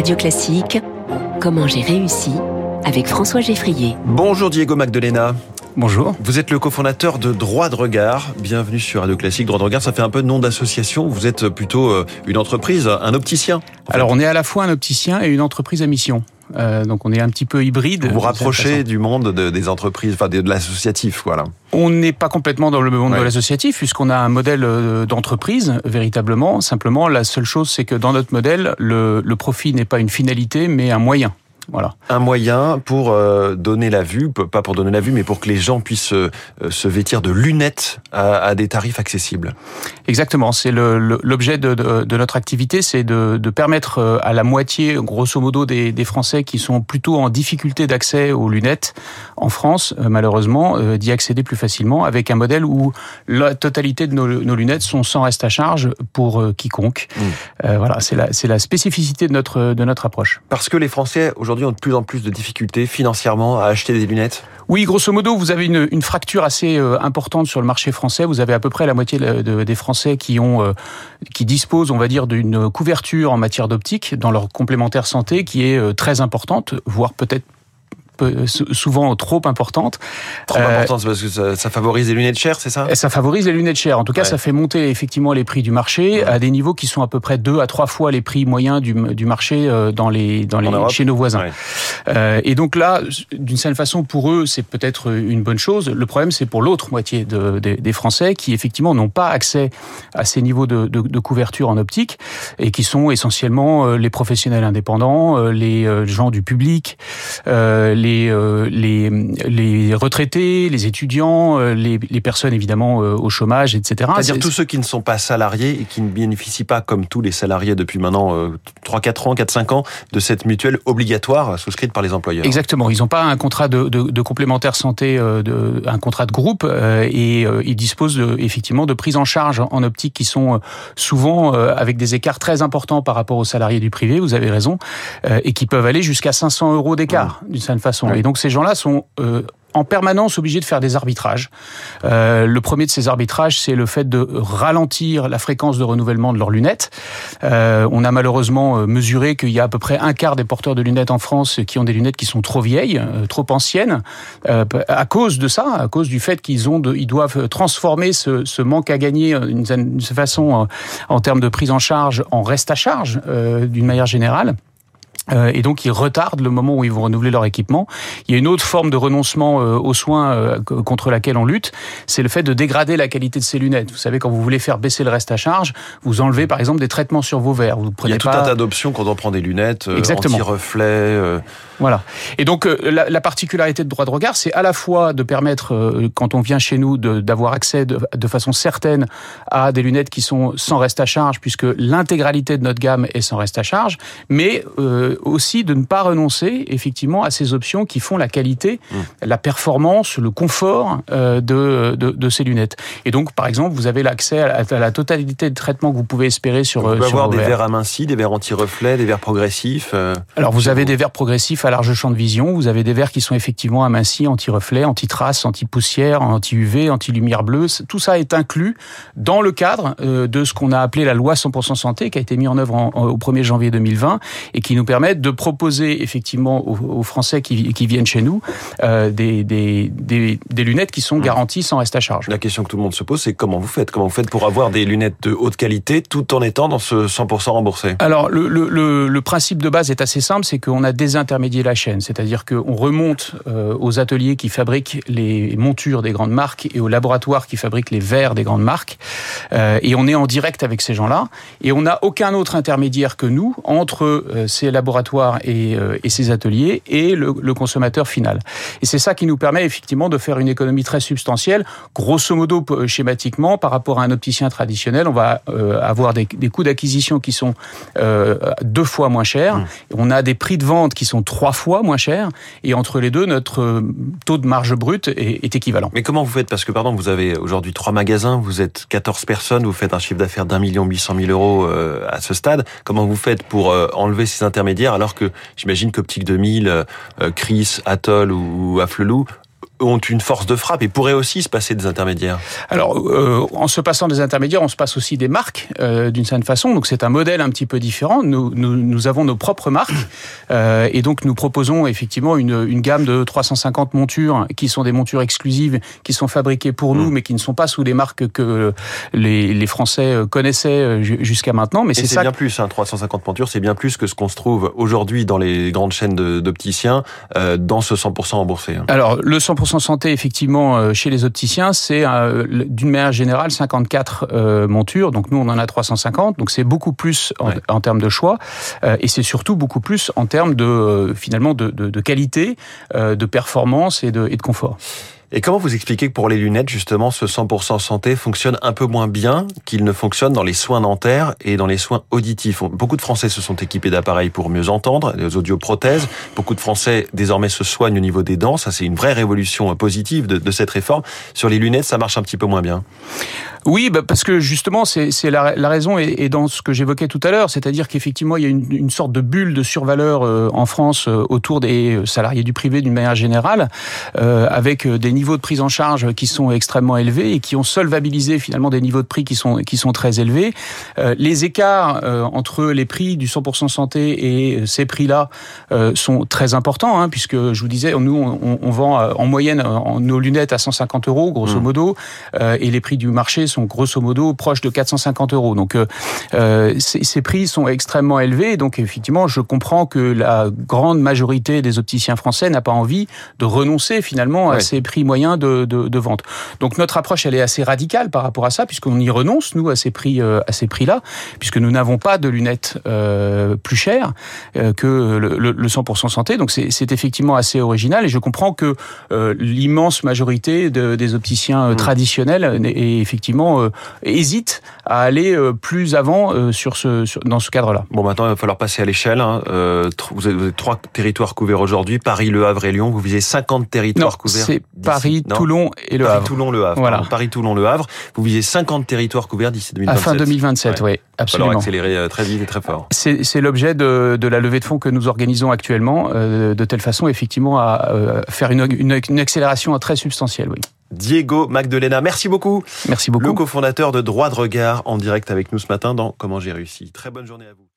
Radio Classique, Comment j'ai réussi avec François Geffrier. Bonjour Diego Magdalena. Bonjour. Vous êtes le cofondateur de Droit de Regard. Bienvenue sur Radio Classique. Droit de Regard, ça fait un peu de nom d'association. Vous êtes plutôt euh, une entreprise, un opticien. Alors on est à la fois un opticien et une entreprise à mission. Euh, donc on est un petit peu hybride. Vous vous rapprochez du monde de, des entreprises, enfin de, de l'associatif, voilà. On n'est pas complètement dans le monde ouais. de l'associatif puisqu'on a un modèle euh, d'entreprise véritablement. Simplement, la seule chose, c'est que dans notre modèle, le, le profit n'est pas une finalité, mais un moyen. Voilà. Un moyen pour euh, donner la vue, pas pour donner la vue, mais pour que les gens puissent euh, se vêtir de lunettes à, à des tarifs accessibles. Exactement. C'est l'objet de, de, de, notre activité, c'est de, de, permettre euh, à la moitié, grosso modo, des, des Français qui sont plutôt en difficulté d'accès aux lunettes en France, malheureusement, d'y accéder plus facilement avec un modèle où la totalité de nos, nos lunettes sont sans reste à charge pour quiconque. Mmh. Euh, voilà, c'est la, la spécificité de notre, de notre approche. Parce que les Français aujourd'hui ont de plus en plus de difficultés financièrement à acheter des lunettes Oui, grosso modo, vous avez une, fracture assez euh, importante sur le marché français. Vous avez à peu près la moitié de, de, des Français qui ont, euh, qui disposent, on va dire, d'une couverture en matière d'optique dans leur complémentaire santé qui est euh, très importante, voire peut-être souvent trop importante. Trop euh, importante, parce que ça, ça, favorise les lunettes chères, c'est ça? Ça favorise les lunettes chères. En tout cas, ouais. ça fait monter effectivement les prix du marché ouais. à des niveaux qui sont à peu près deux à trois fois les prix moyens du, du marché euh, dans les, dans les, chez nos voisins. Ouais. Euh, et donc là, d'une certaine façon, pour eux, c'est peut-être une bonne chose. Le problème, c'est pour l'autre moitié de, de, des Français qui effectivement n'ont pas accès à ces niveaux de, de, couverture en optique et qui sont essentiellement euh, les professionnels indépendants, euh, les gens du public, les les, euh, les, les retraités, les étudiants, euh, les, les personnes évidemment euh, au chômage, etc. C'est-à-dire tous ceux qui ne sont pas salariés et qui ne bénéficient pas, comme tous les salariés depuis maintenant 3-4 ans, 4-5 ans, de cette mutuelle obligatoire souscrite par les employeurs. Exactement. Ils n'ont pas un contrat de, de, de complémentaire santé, de, un contrat de groupe, et ils disposent de, effectivement de prise en charge en optique qui sont souvent avec des écarts très importants par rapport aux salariés du privé, vous avez raison, et qui peuvent aller jusqu'à 500 euros d'écart, d'une certaine façon. Oui. Et donc ces gens-là sont euh, en permanence obligés de faire des arbitrages. Euh, le premier de ces arbitrages, c'est le fait de ralentir la fréquence de renouvellement de leurs lunettes. Euh, on a malheureusement mesuré qu'il y a à peu près un quart des porteurs de lunettes en France qui ont des lunettes qui sont trop vieilles, trop anciennes, euh, à cause de ça, à cause du fait qu'ils ont, de, ils doivent transformer ce, ce manque à gagner d'une façon en termes de prise en charge en reste à charge, d'une manière générale. Euh, et donc ils retardent le moment où ils vont renouveler leur équipement. Il y a une autre forme de renoncement euh, aux soins euh, contre laquelle on lutte, c'est le fait de dégrader la qualité de ces lunettes. Vous savez, quand vous voulez faire baisser le reste à charge, vous enlevez par exemple des traitements sur vos verres. Vous prenez Il y a pas... tout un tas d'options quand on prend des lunettes, Exactement. Voilà. Et donc la, la, particularité de droit de regard, c'est à la fois de permettre, quand on vient chez nous, d'avoir accès de, de, façon certaine à des lunettes qui sont sans reste à charge, puisque l'intégralité de notre gamme est sans reste à charge, mais euh, aussi de ne pas renoncer effectivement à ces options qui font la qualité, mmh. la performance, le confort euh, de, de, de, ces lunettes. Et donc, par exemple, vous avez l'accès à, à, la totalité de traitements que vous pouvez espérer sur. Vous pouvez sur avoir des verres. amincis, des verres anti-reflets, des verres progressifs. Euh, Alors, vous avez des verres progressifs à large champ de vision. Vous avez des verres qui sont effectivement amincis, anti-reflets, anti-traces, anti-poussière, anti-UV, anti-lumière bleue. Tout ça est inclus dans le cadre euh, de ce qu'on a appelé la loi 100% santé, qui a été mis en œuvre en, en, au 1er janvier 2020 et qui nous permet de proposer effectivement aux, aux Français qui, qui, viennent chez nous euh, des, des, des, des, lunettes qui sont mmh. garanties sans reste à charge. La question que tout le monde se pose, c'est comment vous faites? Comment vous faites pour avoir des lunettes de haute qualité tout en étant dans ce 100% remboursé? Alors, le, le, le, principe de base est assez simple, c'est qu'on a désintermédié la chaîne, c'est-à-dire qu'on remonte euh, aux ateliers qui fabriquent les montures des grandes marques et aux laboratoires qui fabriquent les verres des grandes marques, euh, et on est en direct avec ces gens-là, et on n'a aucun autre intermédiaire que nous entre euh, ces laboratoires et, et, ces ateliers et le, le consommateur final. Et c'est ça qui nous permet effectivement de faire une économie très substantielle, grosso modo schématiquement par rapport à un opticien traditionnel, on va avoir des, des coûts d'acquisition qui sont deux fois moins chers, mmh. on a des prix de vente qui sont trois fois moins chers, et entre les deux, notre taux de marge brute est, équivalent. Mais comment vous faites? Parce que pardon, vous avez aujourd'hui trois magasins, vous êtes 14 personnes, vous faites un chiffre d'affaires d'un million huit cent mille euros euh, à ce stade. Comment vous faites pour euh, enlever ces intermédiaires alors que j'imagine qu'Optique 2000, euh, Chris, Atoll ou Afflelou ont une force de frappe et pourraient aussi se passer des intermédiaires. Alors, euh, en se passant des intermédiaires, on se passe aussi des marques euh, d'une certaine façon. Donc, c'est un modèle un petit peu différent. Nous, nous, nous avons nos propres marques euh, et donc nous proposons effectivement une, une, gamme de 350 montures qui sont des montures exclusives, qui sont fabriquées pour nous, mmh. mais qui ne sont pas sous les marques que les, les Français connaissaient jusqu'à maintenant. Mais c'est ça. bien plus. Hein, 350 montures, c'est bien plus que ce qu'on se trouve aujourd'hui dans les grandes chaînes d'opticiens euh, dans ce 100% remboursé. Hein. Alors, le 100% santé, effectivement, euh, chez les opticiens, c'est euh, d'une manière générale 54 euh, montures. Donc nous, on en a 350. Donc c'est beaucoup plus en, ouais. en, termes de choix, et c'est surtout beaucoup plus en termes de finalement de, de, de qualité, de performance et de, et de confort. Et comment vous expliquez que pour les lunettes, justement, ce 100% santé fonctionne un peu moins bien qu'il ne fonctionne dans les soins dentaires et dans les soins auditifs? Beaucoup de Français se sont équipés d'appareils pour mieux entendre, des audioprothèses. Beaucoup de Français, désormais, se soignent au niveau des dents. Ça, c'est une vraie révolution positive de, de, cette réforme. Sur les lunettes, ça marche un petit peu moins bien. Oui, bah parce que justement, c'est la, la, raison est, dans ce que j'évoquais tout à l'heure, c'est-à-dire qu'effectivement, il y a une, une, sorte de bulle de survaleur euh, en France euh, autour des salariés du privé d'une manière générale, euh, avec des niveaux de prise en charge qui sont extrêmement élevés et qui ont solvabilisé finalement des niveaux de prix qui sont qui sont très élevés. les écarts entre les prix du 100% santé et ces prix-là sont très importants, hein, puisque je vous disais, nous on, on vend en moyenne en, nos lunettes à 150 euros grosso mmh. modo, et les prix du marché sont grosso modo proches de 450 euros. Donc euh, ces, ces, prix sont extrêmement élevés. Donc effectivement, je comprends que la grande majorité des opticiens français n'a pas envie de renoncer finalement ouais. à ces prix moyens de, de, de, vente. Donc notre approche, elle est assez radicale par rapport à ça, puisqu'on y renonce nous à ces prix euh, à ces prix-là, puisque nous n'avons pas de lunettes euh, plus chères euh, que le, le, le 100% santé. Donc c'est effectivement assez original et je comprends que euh, l'immense majorité de, des opticiens mmh. traditionnels est effectivement euh, hésite à aller euh, plus avant euh, sur ce, sur, dans ce cadre-là. Bon, maintenant, il va falloir passer à l'échelle. Hein. vous, avez, vous, avez, trois territoires couverts aujourd'hui, Paris, Le Havre et Lyon. Vous visez 50 territoires non, couverts. Paris, non Toulon et Le Paris, Havre. Toulon, Le Havre. Voilà. Paris, Toulon, Le Havre. Vous visez 50 territoires couverts d'ici 2027. À fin 2027, ouais. oui. Absolument. Il accélérer très vite et très fort. C'est l'objet de, de, la levée de fonds que nous organisons actuellement, euh, de telle façon, effectivement, à euh, faire une, une, une accélération très substantielle, oui. Diego Magdalena. Merci beaucoup. Merci beaucoup. Le cofondateur de Droit de Regard en direct avec nous ce matin dans Comment j'ai réussi. Très bonne journée à vous.